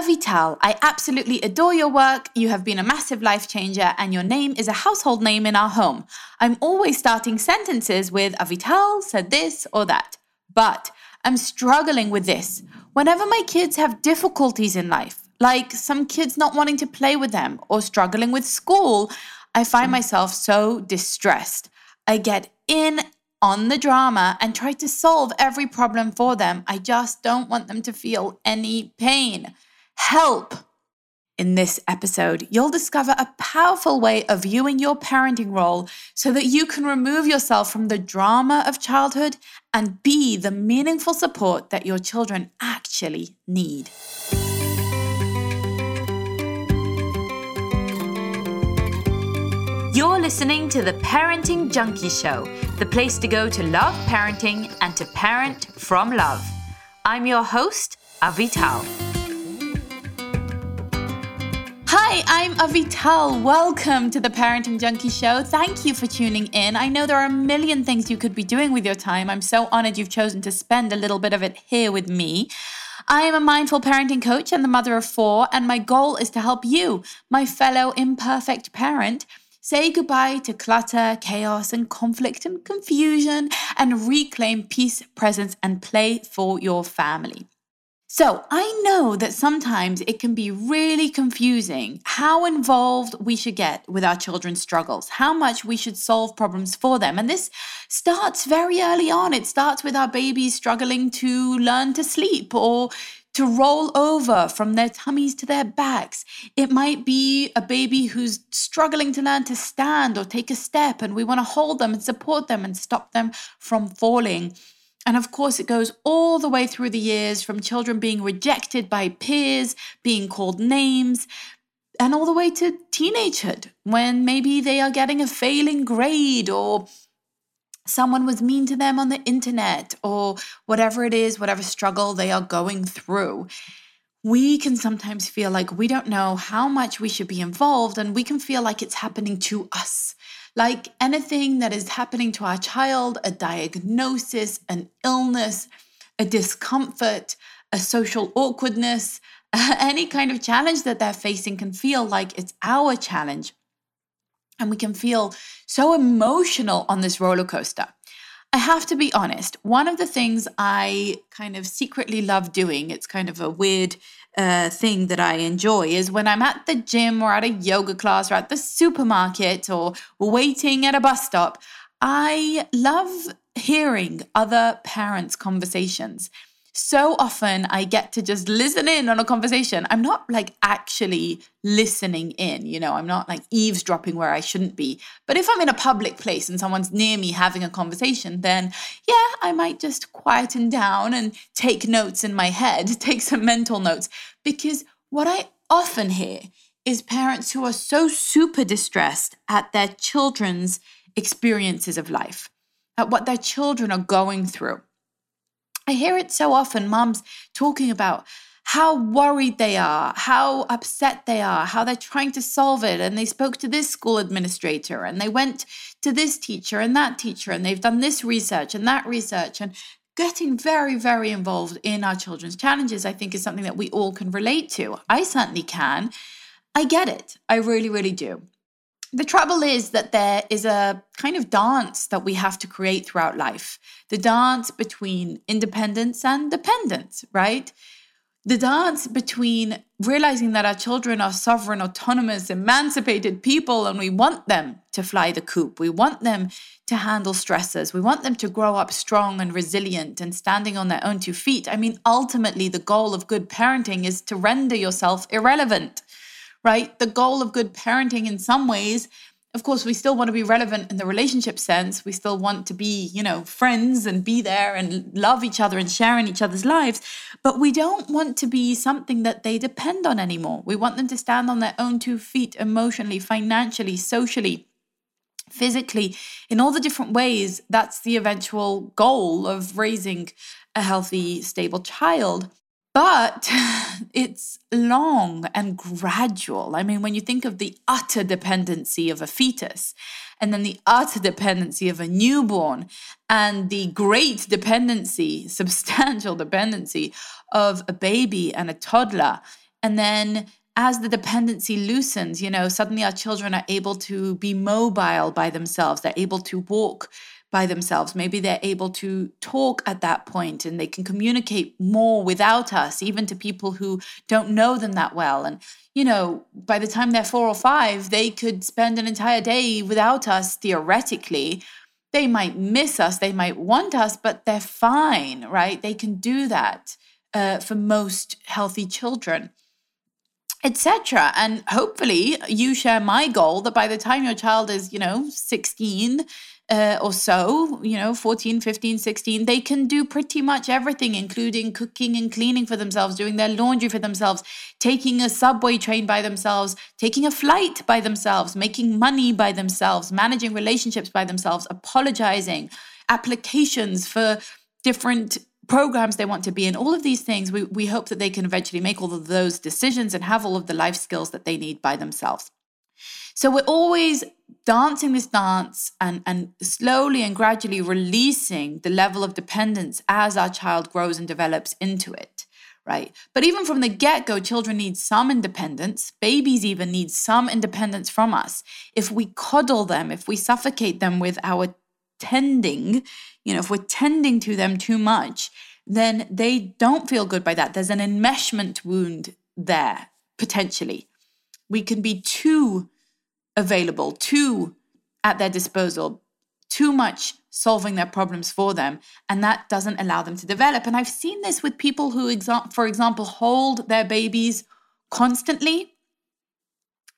Avital. I absolutely adore your work. You have been a massive life changer, and your name is a household name in our home. I'm always starting sentences with Avital said this or that. But I'm struggling with this. Whenever my kids have difficulties in life, like some kids not wanting to play with them or struggling with school, I find hmm. myself so distressed. I get in on the drama and try to solve every problem for them. I just don't want them to feel any pain. Help! In this episode, you'll discover a powerful way of viewing your parenting role so that you can remove yourself from the drama of childhood and be the meaningful support that your children actually need. You're listening to the Parenting Junkie Show, the place to go to love parenting and to parent from love. I'm your host, Avital. Hi, I'm Avital. Welcome to the Parenting Junkie Show. Thank you for tuning in. I know there are a million things you could be doing with your time. I'm so honored you've chosen to spend a little bit of it here with me. I am a mindful parenting coach and the mother of four, and my goal is to help you, my fellow imperfect parent, Say goodbye to clutter, chaos, and conflict and confusion, and reclaim peace, presence, and play for your family. So, I know that sometimes it can be really confusing how involved we should get with our children's struggles, how much we should solve problems for them. And this starts very early on. It starts with our babies struggling to learn to sleep or to roll over from their tummies to their backs. It might be a baby who's struggling to learn to stand or take a step, and we want to hold them and support them and stop them from falling. And of course, it goes all the way through the years from children being rejected by peers, being called names, and all the way to teenagehood when maybe they are getting a failing grade or someone was mean to them on the internet or whatever it is, whatever struggle they are going through. We can sometimes feel like we don't know how much we should be involved, and we can feel like it's happening to us. Like anything that is happening to our child, a diagnosis, an illness, a discomfort, a social awkwardness, any kind of challenge that they're facing can feel like it's our challenge and we can feel so emotional on this roller coaster. I have to be honest, one of the things I kind of secretly love doing, it's kind of a weird uh, thing that I enjoy, is when I'm at the gym or at a yoga class or at the supermarket or waiting at a bus stop, I love hearing other parents' conversations so often I get to just listen in on a conversation. I'm not like actually listening in, you know, I'm not like eavesdropping where I shouldn't be. But if I'm in a public place and someone's near me having a conversation, then yeah, I might just quieten down and take notes in my head, take some mental notes. Because what I often hear is parents who are so super distressed at their children's experiences of life, at what their children are going through I hear it so often, moms talking about how worried they are, how upset they are, how they're trying to solve it. And they spoke to this school administrator and they went to this teacher and that teacher and they've done this research and that research. And getting very, very involved in our children's challenges, I think, is something that we all can relate to. I certainly can. I get it. I really, really do. The trouble is that there is a kind of dance that we have to create throughout life the dance between independence and dependence, right? The dance between realizing that our children are sovereign, autonomous, emancipated people, and we want them to fly the coop. We want them to handle stresses. We want them to grow up strong and resilient and standing on their own two feet. I mean, ultimately, the goal of good parenting is to render yourself irrelevant right? The goal of good parenting, in some ways, of course, we still want to be relevant in the relationship sense. We still want to be, you know, friends and be there and love each other and share in each other's lives. But we don't want to be something that they depend on anymore. We want them to stand on their own two feet emotionally, financially, socially, physically, in all the different ways. That's the eventual goal of raising a healthy, stable child. But it's long and gradual. I mean, when you think of the utter dependency of a fetus, and then the utter dependency of a newborn, and the great dependency, substantial dependency of a baby and a toddler, And then as the dependency loosens, you know, suddenly our children are able to be mobile by themselves. They're able to walk by themselves. Maybe they're able to talk at that point and they can communicate more without us, even to people who don't know them that well. And, you know, by the time they're four or five, they could spend an entire day without us theoretically. They might miss us, they might want us, but they're fine, right? They can do that uh, for most healthy children etc and hopefully you share my goal that by the time your child is you know 16 uh, or so, you know, 14, 15, 16, they can do pretty much everything, including cooking and cleaning for themselves, doing their laundry for themselves, taking a subway train by themselves, taking a flight by themselves, making money by themselves, managing relationships by themselves, apologizing, applications for different programs they want to be in, all of these things. We, we hope that they can eventually make all of those decisions and have all of the life skills that they need by themselves. So we're always dancing this dance and, and slowly and gradually releasing the level of dependence as our child grows and develops into it. Right. But even from the get go, children need some independence. Babies even need some independence from us. If we coddle them, if we suffocate them with our tending, you know, if we're tending to them too much, then they don't feel good by that. There's an enmeshment wound there, potentially. We can be too available, too at their disposal, too much solving their problems for them. And that doesn't allow them to develop. And I've seen this with people who, for example, hold their babies constantly.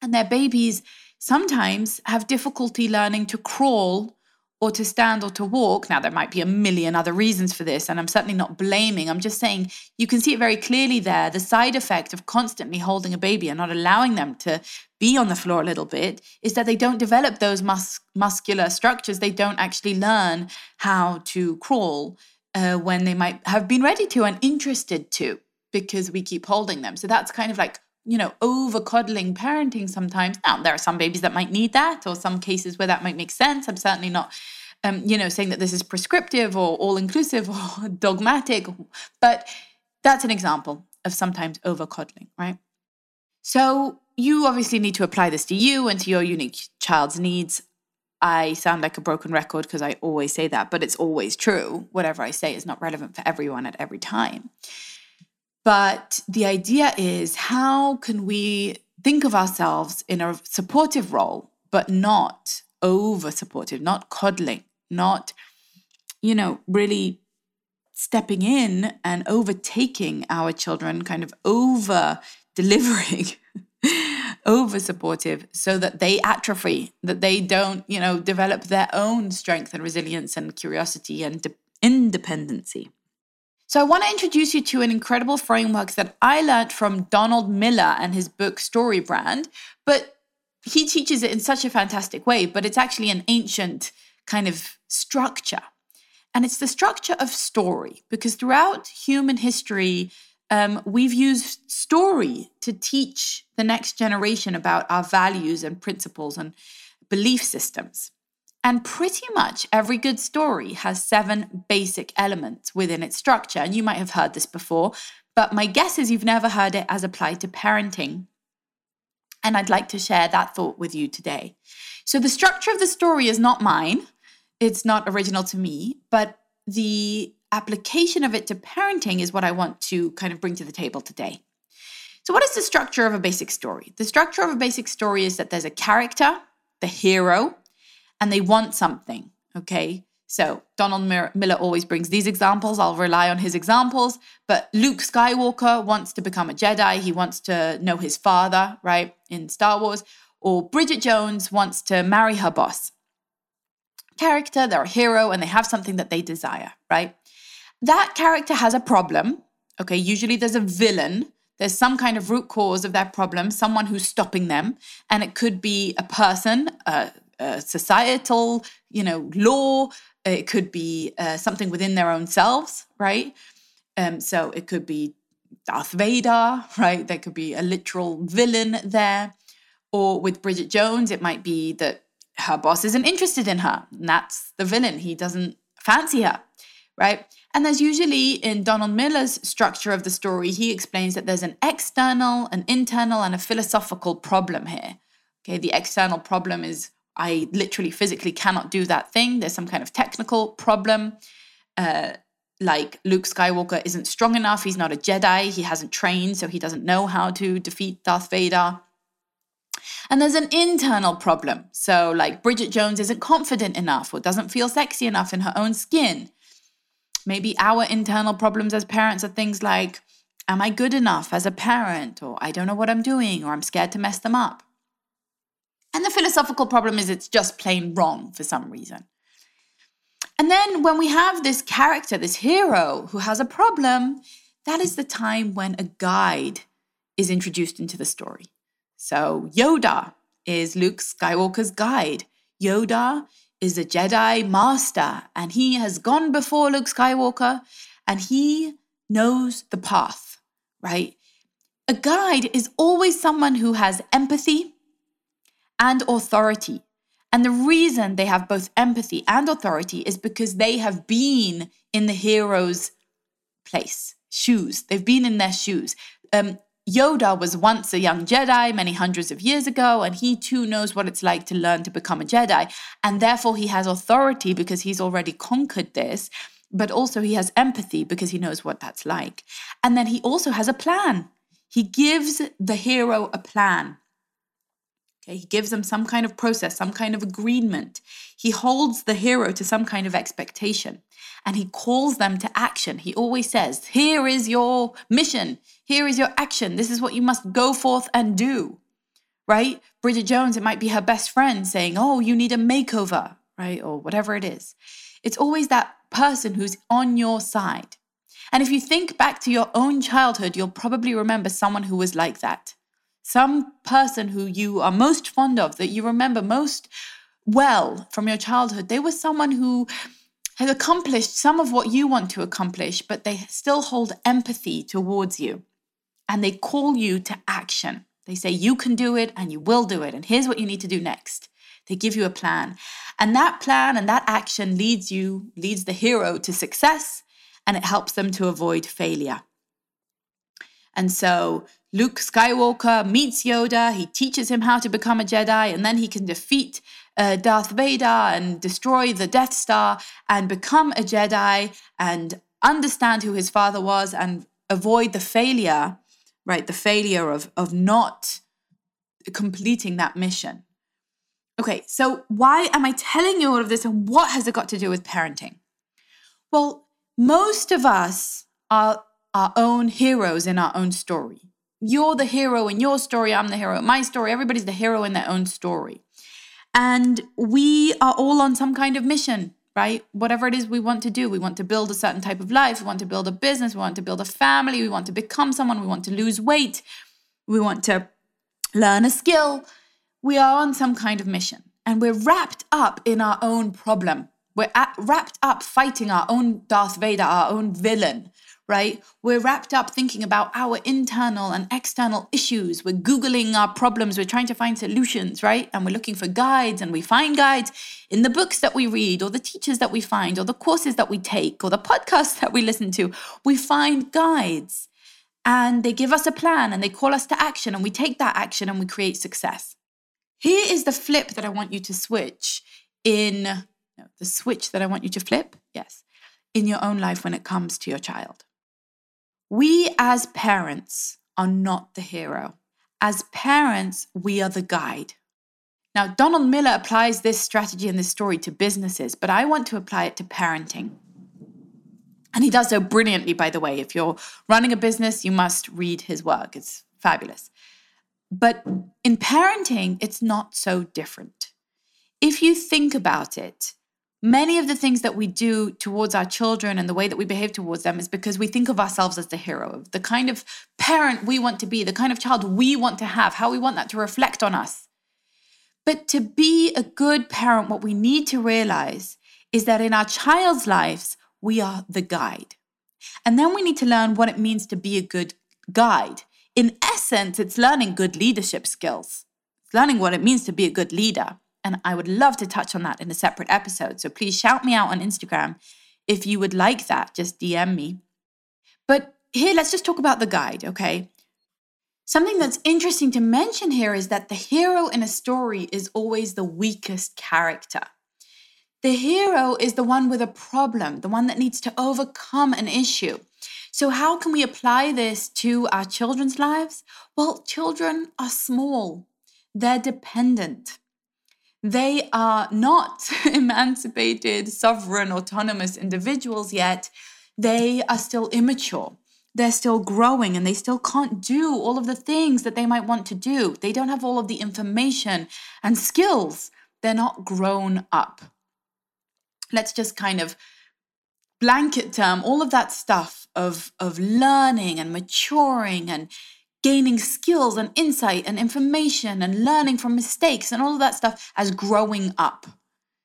And their babies sometimes have difficulty learning to crawl or to stand or to walk. Now, there might be a million other reasons for this, and I'm certainly not blaming. I'm just saying you can see it very clearly there. The side effect of constantly holding a baby and not allowing them to be on the floor a little bit is that they don't develop those mus- muscular structures. They don't actually learn how to crawl uh, when they might have been ready to and interested to because we keep holding them. So that's kind of like you know, over coddling parenting sometimes. Now, there are some babies that might need that, or some cases where that might make sense. I'm certainly not, um, you know, saying that this is prescriptive or all inclusive or dogmatic, but that's an example of sometimes over coddling, right? So you obviously need to apply this to you and to your unique child's needs. I sound like a broken record because I always say that, but it's always true. Whatever I say is not relevant for everyone at every time. But the idea is how can we think of ourselves in a supportive role, but not over supportive, not coddling, not, you know, really stepping in and overtaking our children, kind of over delivering, over supportive, so that they atrophy, that they don't, you know, develop their own strength and resilience and curiosity and de- independency. So, I want to introduce you to an incredible framework that I learned from Donald Miller and his book Story Brand. But he teaches it in such a fantastic way, but it's actually an ancient kind of structure. And it's the structure of story, because throughout human history, um, we've used story to teach the next generation about our values and principles and belief systems. And pretty much every good story has seven basic elements within its structure. And you might have heard this before, but my guess is you've never heard it as applied to parenting. And I'd like to share that thought with you today. So, the structure of the story is not mine, it's not original to me, but the application of it to parenting is what I want to kind of bring to the table today. So, what is the structure of a basic story? The structure of a basic story is that there's a character, the hero, and they want something. Okay. So Donald Miller always brings these examples. I'll rely on his examples. But Luke Skywalker wants to become a Jedi. He wants to know his father, right, in Star Wars. Or Bridget Jones wants to marry her boss. Character, they're a hero and they have something that they desire, right? That character has a problem. Okay, usually there's a villain. There's some kind of root cause of that problem, someone who's stopping them. And it could be a person, a societal, you know, law. It could be uh, something within their own selves, right? Um, so it could be Darth Vader, right? There could be a literal villain there. Or with Bridget Jones, it might be that her boss isn't interested in her. And that's the villain. He doesn't fancy her, right? And there's usually in Donald Miller's structure of the story, he explains that there's an external, an internal, and a philosophical problem here. Okay, the external problem is I literally physically cannot do that thing. There's some kind of technical problem. Uh, like Luke Skywalker isn't strong enough. He's not a Jedi. He hasn't trained, so he doesn't know how to defeat Darth Vader. And there's an internal problem. So, like Bridget Jones isn't confident enough or doesn't feel sexy enough in her own skin. Maybe our internal problems as parents are things like, Am I good enough as a parent? Or I don't know what I'm doing, or I'm scared to mess them up. And the philosophical problem is it's just plain wrong for some reason. And then when we have this character, this hero who has a problem, that is the time when a guide is introduced into the story. So Yoda is Luke Skywalker's guide. Yoda is a Jedi master, and he has gone before Luke Skywalker and he knows the path, right? A guide is always someone who has empathy and authority. And the reason they have both empathy and authority is because they have been in the hero's place, shoes. They've been in their shoes. Um, Yoda was once a young Jedi many hundreds of years ago, and he too knows what it's like to learn to become a Jedi. And therefore, he has authority because he's already conquered this, but also he has empathy because he knows what that's like. And then he also has a plan. He gives the hero a plan. Okay, he gives them some kind of process, some kind of agreement. He holds the hero to some kind of expectation and he calls them to action. He always says, Here is your mission. Here is your action. This is what you must go forth and do. Right? Bridget Jones, it might be her best friend saying, Oh, you need a makeover, right? Or whatever it is. It's always that person who's on your side. And if you think back to your own childhood, you'll probably remember someone who was like that some person who you are most fond of, that you remember most well from your childhood, they were someone who has accomplished some of what you want to accomplish, but they still hold empathy towards you. And they call you to action. They say, You can do it and you will do it. And here's what you need to do next. They give you a plan. And that plan and that action leads you, leads the hero to success, and it helps them to avoid failure. And so Luke Skywalker meets Yoda, he teaches him how to become a Jedi, and then he can defeat uh, Darth Vader and destroy the Death Star and become a Jedi and understand who his father was and avoid the failure, right? The failure of, of not completing that mission. Okay, so why am I telling you all of this and what has it got to do with parenting? Well, most of us are our own heroes in our own story. You're the hero in your story, I'm the hero in my story, everybody's the hero in their own story. And we are all on some kind of mission, right? Whatever it is we want to do, we want to build a certain type of life, we want to build a business, we want to build a family, we want to become someone, we want to lose weight, we want to learn a skill. We are on some kind of mission and we're wrapped up in our own problem. We're at, wrapped up fighting our own Darth Vader, our own villain, right? We're wrapped up thinking about our internal and external issues. We're Googling our problems. We're trying to find solutions, right? And we're looking for guides and we find guides in the books that we read or the teachers that we find or the courses that we take or the podcasts that we listen to. We find guides and they give us a plan and they call us to action and we take that action and we create success. Here is the flip that I want you to switch in no, the switch that I want you to flip. Yes. In your own life when it comes to your child. We as parents are not the hero. As parents, we are the guide. Now, Donald Miller applies this strategy and this story to businesses, but I want to apply it to parenting. And he does so brilliantly, by the way. If you're running a business, you must read his work. It's fabulous. But in parenting, it's not so different. If you think about it, many of the things that we do towards our children and the way that we behave towards them is because we think of ourselves as the hero, the kind of parent we want to be, the kind of child we want to have, how we want that to reflect on us. But to be a good parent, what we need to realize is that in our child's lives, we are the guide. And then we need to learn what it means to be a good guide. In essence, it's learning good leadership skills, it's learning what it means to be a good leader. And I would love to touch on that in a separate episode. So please shout me out on Instagram If you would like that, just DM me. But here, let's just talk about the guide, okay? Something that's interesting to mention here is that the hero in a story is always the weakest character. The hero is the one with a problem, the one that needs to overcome an issue. So, how can we apply this to our children's lives? Well, children are small, they're dependent. They are not emancipated, sovereign, autonomous individuals yet. They are still immature. They're still growing and they still can't do all of the things that they might want to do. They don't have all of the information and skills. They're not grown up. Let's just kind of blanket term all of that stuff of, of learning and maturing and gaining skills and insight and information and learning from mistakes and all of that stuff as growing up.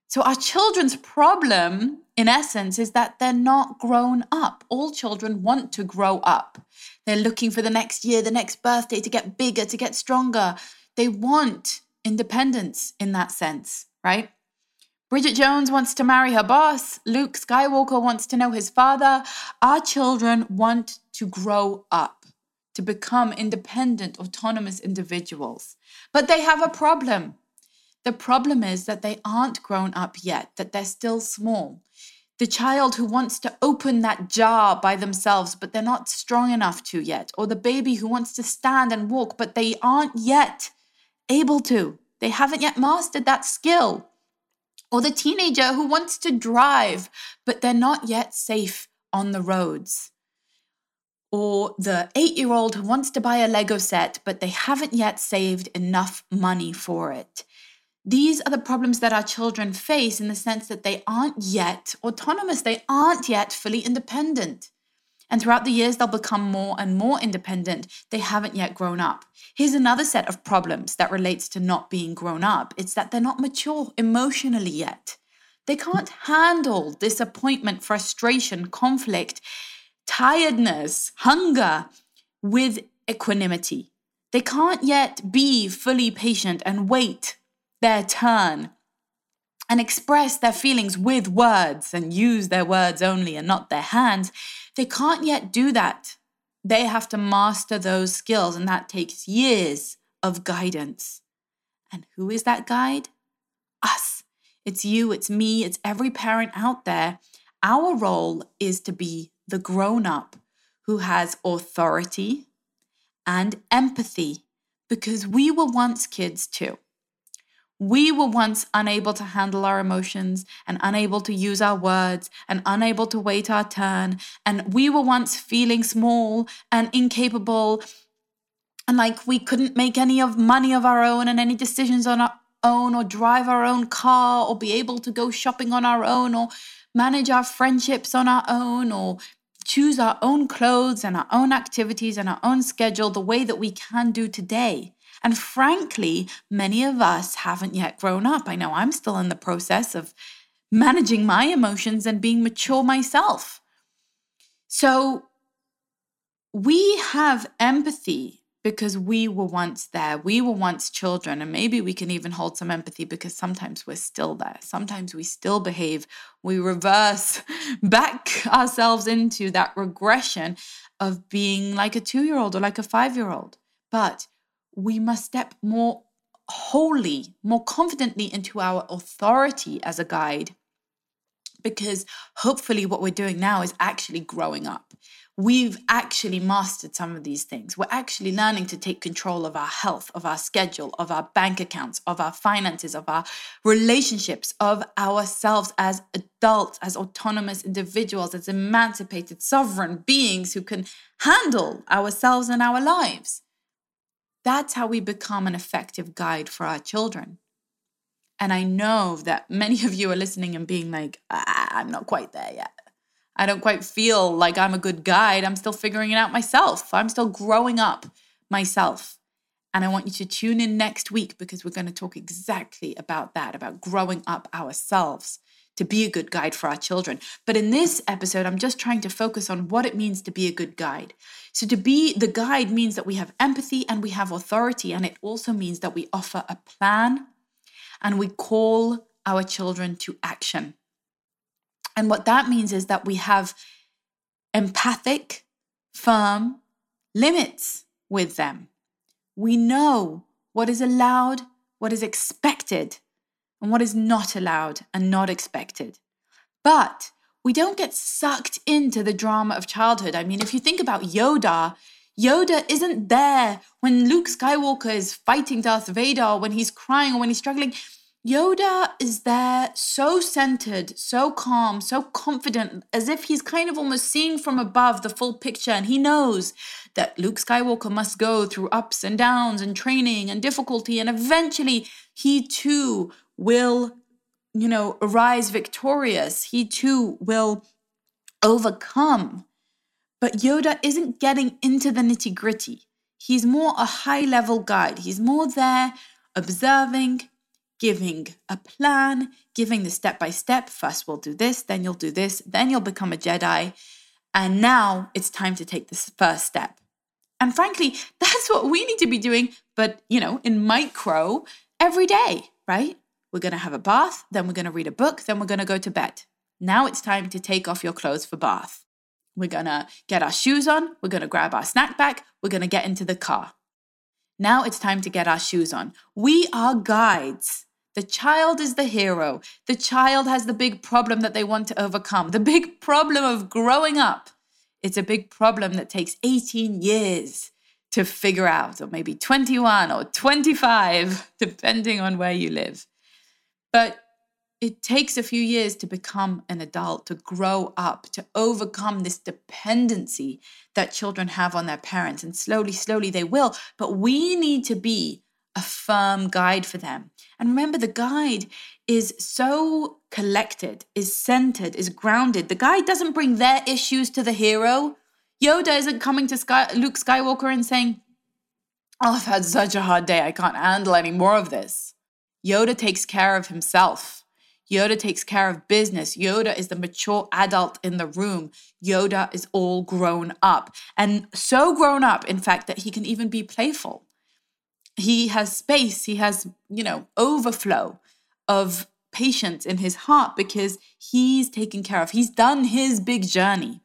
So, our children's problem, in essence, is that they're not grown up. All children want to grow up. They're looking for the next year, the next birthday to get bigger, to get stronger. They want independence in that sense, right? Bridget Jones wants to marry her boss. Luke Skywalker wants to know his father. Our children want to grow up to become independent, autonomous individuals. But they have a problem. The problem is that they aren't grown up yet, that they're still small. The child who wants to open that jar by themselves, but they're not strong enough to yet, or the baby who wants to stand and walk, but they aren't yet able to. They haven't yet mastered that skill. Or the teenager who wants to drive, but they're not yet safe on the roads or the eight year old who wants to buy a Lego set, but they haven't yet saved enough money for it. These are the problems that our children face in the sense that they aren't yet autonomous, they aren't yet fully independent. And throughout the years, they'll become more and more independent. They haven't yet grown up. Here's another set of problems that relates to not being grown up it's that they're not mature emotionally yet. They can't handle disappointment, frustration, conflict tiredness, hunger with equanimity. They can't yet be fully patient and wait their turn and express their feelings with words and use their words only and not their hands. They can't yet do that. They have to master those skills, and that takes years of guidance. And who is that guide? Us. It's you, it's me, it's every parent out there. Our role is to be the grown up who has authority and empathy because we were once kids too. We were once unable to handle our emotions and unable to use our words and unable to wait our turn. And we were once feeling small and incapable and like we couldn't make any of money of our own and any decisions on our own or drive our own car or be able to go shopping on our own or manage our friendships on our own or choose our own clothes and our own activities and our own schedule the way that we can do today. And frankly, many of us haven't yet grown up. I know I'm still in the process of managing my emotions and being mature myself. So we have empathy because we were once there. We were once children, and maybe we can even hold some empathy because sometimes we're still there. Sometimes we still behave. We reverse back ourselves into that regression of being like a two year old or like a five year old. But we must step more wholly, more confidently into our authority as a guide because hopefully what we're doing now is actually growing up we've actually mastered some of these things. We're actually learning to take control of our health, of our schedule, of our bank accounts, of our finances, of our relationships, of ourselves as adults, as autonomous individuals, as emancipated, sovereign beings who can handle ourselves and our lives. That's how we become an effective guide for our children. And I know that many of you are listening and being like, ah, I'm not quite there yet. I don't quite feel like I'm a good guide. I'm still figuring it out myself. I'm still growing up myself. And I want you to tune in next week because we're going to talk exactly about that, about growing up ourselves to be a good guide for our children. But in this episode, I'm just trying to focus on what it means to be a good guide. So, to be the guide means that we have empathy and we have authority. And it also means that we offer a plan and we call our children to action. And what that means is that we have empathic, firm limits with them. We know what is allowed, what is expected, and what is not allowed and not expected. But we don't get sucked into the drama of childhood. I mean, if you think about Yoda, Yoda isn't there when Luke Skywalker is fighting Darth Vader, when he's crying or when he's struggling. Yoda is there so centered, so calm, so confident, as if he's kind of almost seeing from above the full picture. And he knows that Luke Skywalker must go through ups and downs and training and difficulty. And eventually he too will, you know, arise victorious. He too will overcome. But Yoda isn't getting into the nitty gritty. He's more a high level guide. He's more there observing, giving a plan, giving the step by step. First, we'll do this, then you'll do this, then you'll become a Jedi. And now it's time to take this first step. And frankly, that's what we need to be doing, but you know, in micro every day, right? We're going to have a bath, then we're going to read a book, then we're going to go to bed. Now it's time to take off your clothes for bath. We're going to get our shoes on, we're going to grab our snack bag, we're going to get into the car. Now it's time to get our shoes on. We are guides. The child is the hero. The child has the big problem that they want to overcome, the big problem of growing up. It's a big problem that takes 18 years to figure out, or maybe 21 or 25, depending on where you live. But it takes a few years to become an adult, to grow up, to overcome this dependency that children have on their parents. And slowly, slowly they will. But we need to be a firm guide for them. And remember, the guide is so collected, is centered, is grounded. The guide doesn't bring their issues to the hero. Yoda isn't coming to Sky- Luke Skywalker and saying, Oh, I've had such a hard day. I can't handle any more of this. Yoda takes care of himself. Yoda takes care of business. Yoda is the mature adult in the room. Yoda is all grown up and so grown up, in fact, that he can even be playful he has space, he has, you know, overflow of patience in his heart because he's taken care of. He's done his big journey.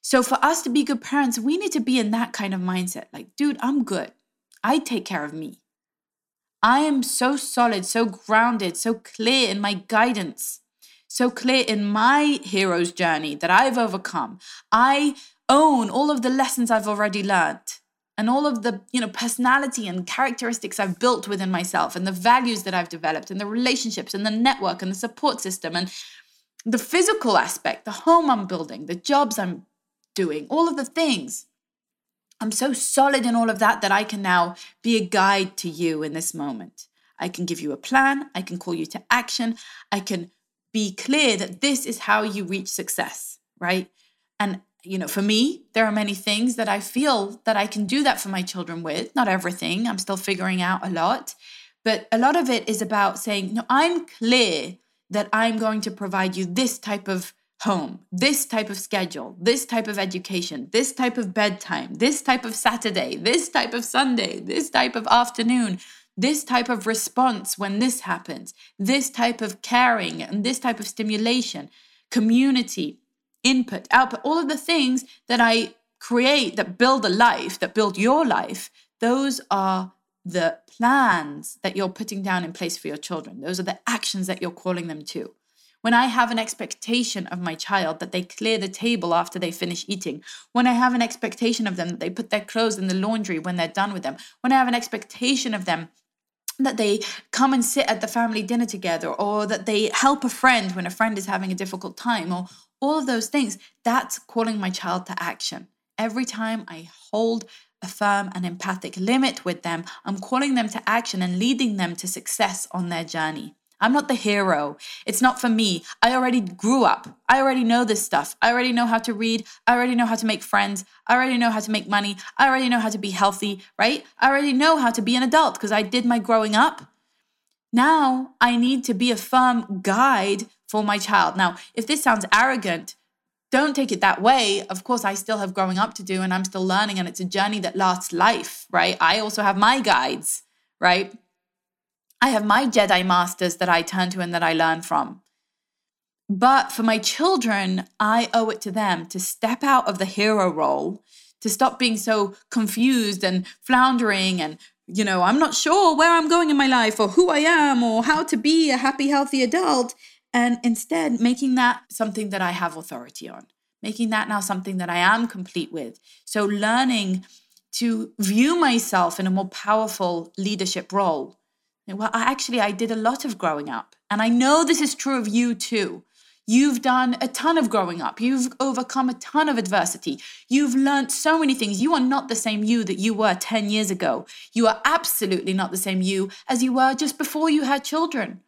So for us to be good parents, we need to be in that kind of mindset. Like, dude, I'm good. I take care of me. I am so solid, so grounded, so clear in my guidance, so clear in my hero's journey that I've overcome. I own all of the lessons I've already learned and all of the you know personality and characteristics i've built within myself and the values that i've developed and the relationships and the network and the support system and the physical aspect the home i'm building the jobs i'm doing all of the things i'm so solid in all of that that i can now be a guide to you in this moment. I can give you a plan. I can call you to action. I can be clear that this is how you reach success right? And you know, for me, there are many things that I feel that I can do that for my children with. Not everything, I'm still figuring out a lot. But a lot of it is about saying, no, I'm clear that I'm going to provide you this type of home, this type of schedule, this type of education, this type of bedtime, this type of Saturday, this type of Sunday, this type of afternoon, this type of response when this happens, this type of caring and this type of stimulation, community input, output, all of the things that I create that build a life, that build your life, those are the plans that you're putting down in place for your children. Those are the actions that you're calling them to. When I have an expectation of my child that they clear the table after they finish eating, when I have an expectation of them that they put their clothes in the laundry when they're done with them, when I have an expectation of them that they come and sit at the family dinner together or that they help a friend when a friend is having a difficult time or all of those things, that's calling my child to action. Every time I hold a firm and empathic limit with them, I'm calling them to action and leading them to success on their journey. I'm not the hero. It's not for me. I already grew up. I already know this stuff. I already know how to read. I already know how to make friends. I already know how to make money. I already know how to be healthy, right? I already know how to be an adult because I did my growing up. Now I need to be a firm guide for my child. Now, if this sounds arrogant, don't take it that way. Of course, I still have growing up to do and I'm still learning, and it's a journey that lasts life, right? I also have my guides, right? I have my Jedi masters that I turn to and that I learn from. But for my children, I owe it to them to step out of the hero role, to stop being so confused and floundering and, you know, I'm not sure where I'm going in my life or who I am or how to be a happy, healthy adult. And instead, making that something that I have authority on, making that now something that I am complete with. So, learning to view myself in a more powerful leadership role. Well, I actually I did a lot of growing up, and I know this is true of you too. You've done a ton of growing up. You've overcome a ton of adversity. You've learned so many things. You are not the same you that you were 10 years ago. You are absolutely not the same you as you were just before you had children.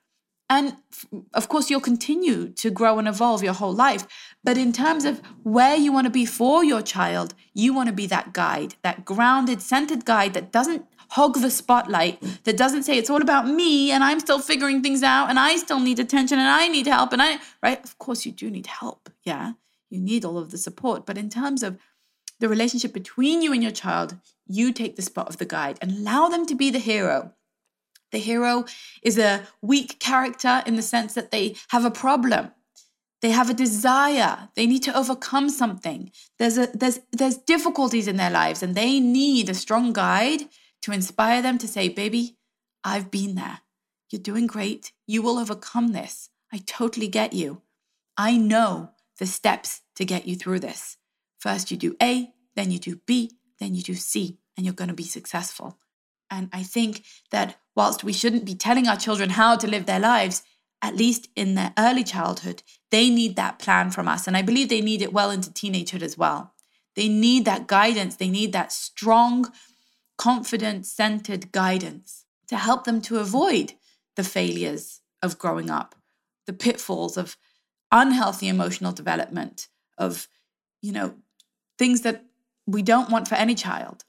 And of course, you'll continue to grow and evolve your whole life. But in terms of where you want to be for your child, you want to be that guide, that grounded, centered guide that doesn't hog the spotlight, that doesn't say it's all about me and I'm still figuring things out and I still need attention and I need help. And I, right? Of course, you do need help. Yeah. You need all of the support. But in terms of the relationship between you and your child, you take the spot of the guide and allow them to be the hero the hero is a weak character in the sense that they have a problem. They have a desire. They need to overcome something. There's a there's there's difficulties in their lives and they need a strong guide to inspire them to say, "Baby, I've been there. You're doing great. You will overcome this. I totally get you. I know the steps to get you through this. First you do A, then you do B, then you do C, and you're going to be successful." And I think that whilst we shouldn't be telling our children how to live their lives, at least in their early childhood, they need that plan from us. And I believe they need it well into teenagehood as well. They need that guidance. They need that strong, confident, centered guidance to help them to avoid the failures of growing up, the pitfalls of unhealthy emotional development, of, you know, things that we don't want for any child.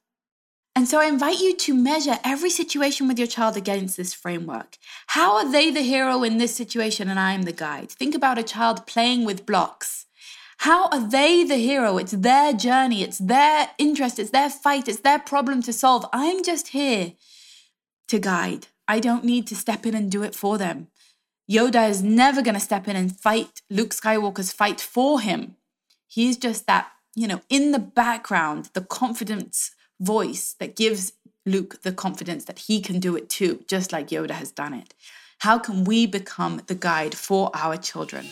And so I invite you to measure every situation with your child against this framework. How are they the hero in this situation and I am the guide? Think about a child playing with blocks. How are they the hero? It's their journey, it's their interest, it's their fight, it's their problem to solve. I'm just here to guide. I don't need to step in and do it for them. Yoda is never going to step in and fight Luke Skywalker's fight for him. He's just that, you know, in the background, the confidence voice that gives Luke the confidence that he can do it too, just like Yoda has done it? How can we become the guide for our children?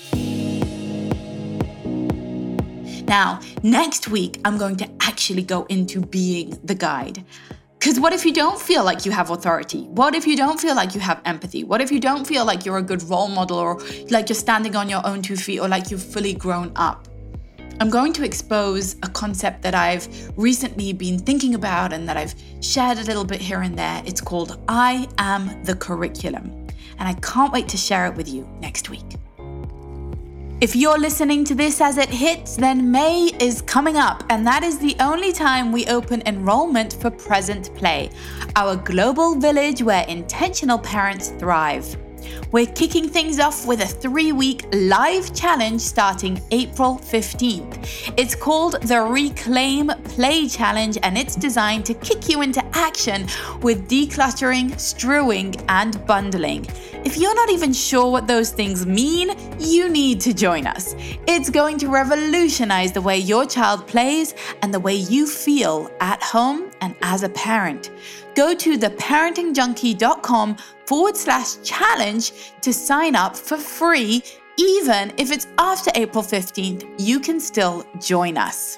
Now, next week, I'm going to actually go into being the guide. Because what if you don't feel like you have authority? What if you don't feel like you have empathy? What if you don't feel like you're a good role model or like you're standing on your own two feet or like you've fully grown up? I'm going to expose a concept that I've recently been thinking about and that I've shared a little bit here and there. It's called I Am the Curriculum. And I can't wait to share it with you next week. If you're listening to this as it hits, then May is coming up, and that is the only time we open enrollment for Present Play, our global village where intentional parents thrive. We're kicking things off with a three week live challenge starting April 15th. It's called the Reclaim Play Challenge and it's designed to kick you into action with decluttering, strewing, and bundling. If you're not even sure what those things mean, you need to join us. It's going to revolutionize the way your child plays and the way you feel at home and as a parent. Go to theparentingjunkie.com forward slash challenge to sign up for free. Even if it's after April 15th, you can still join us.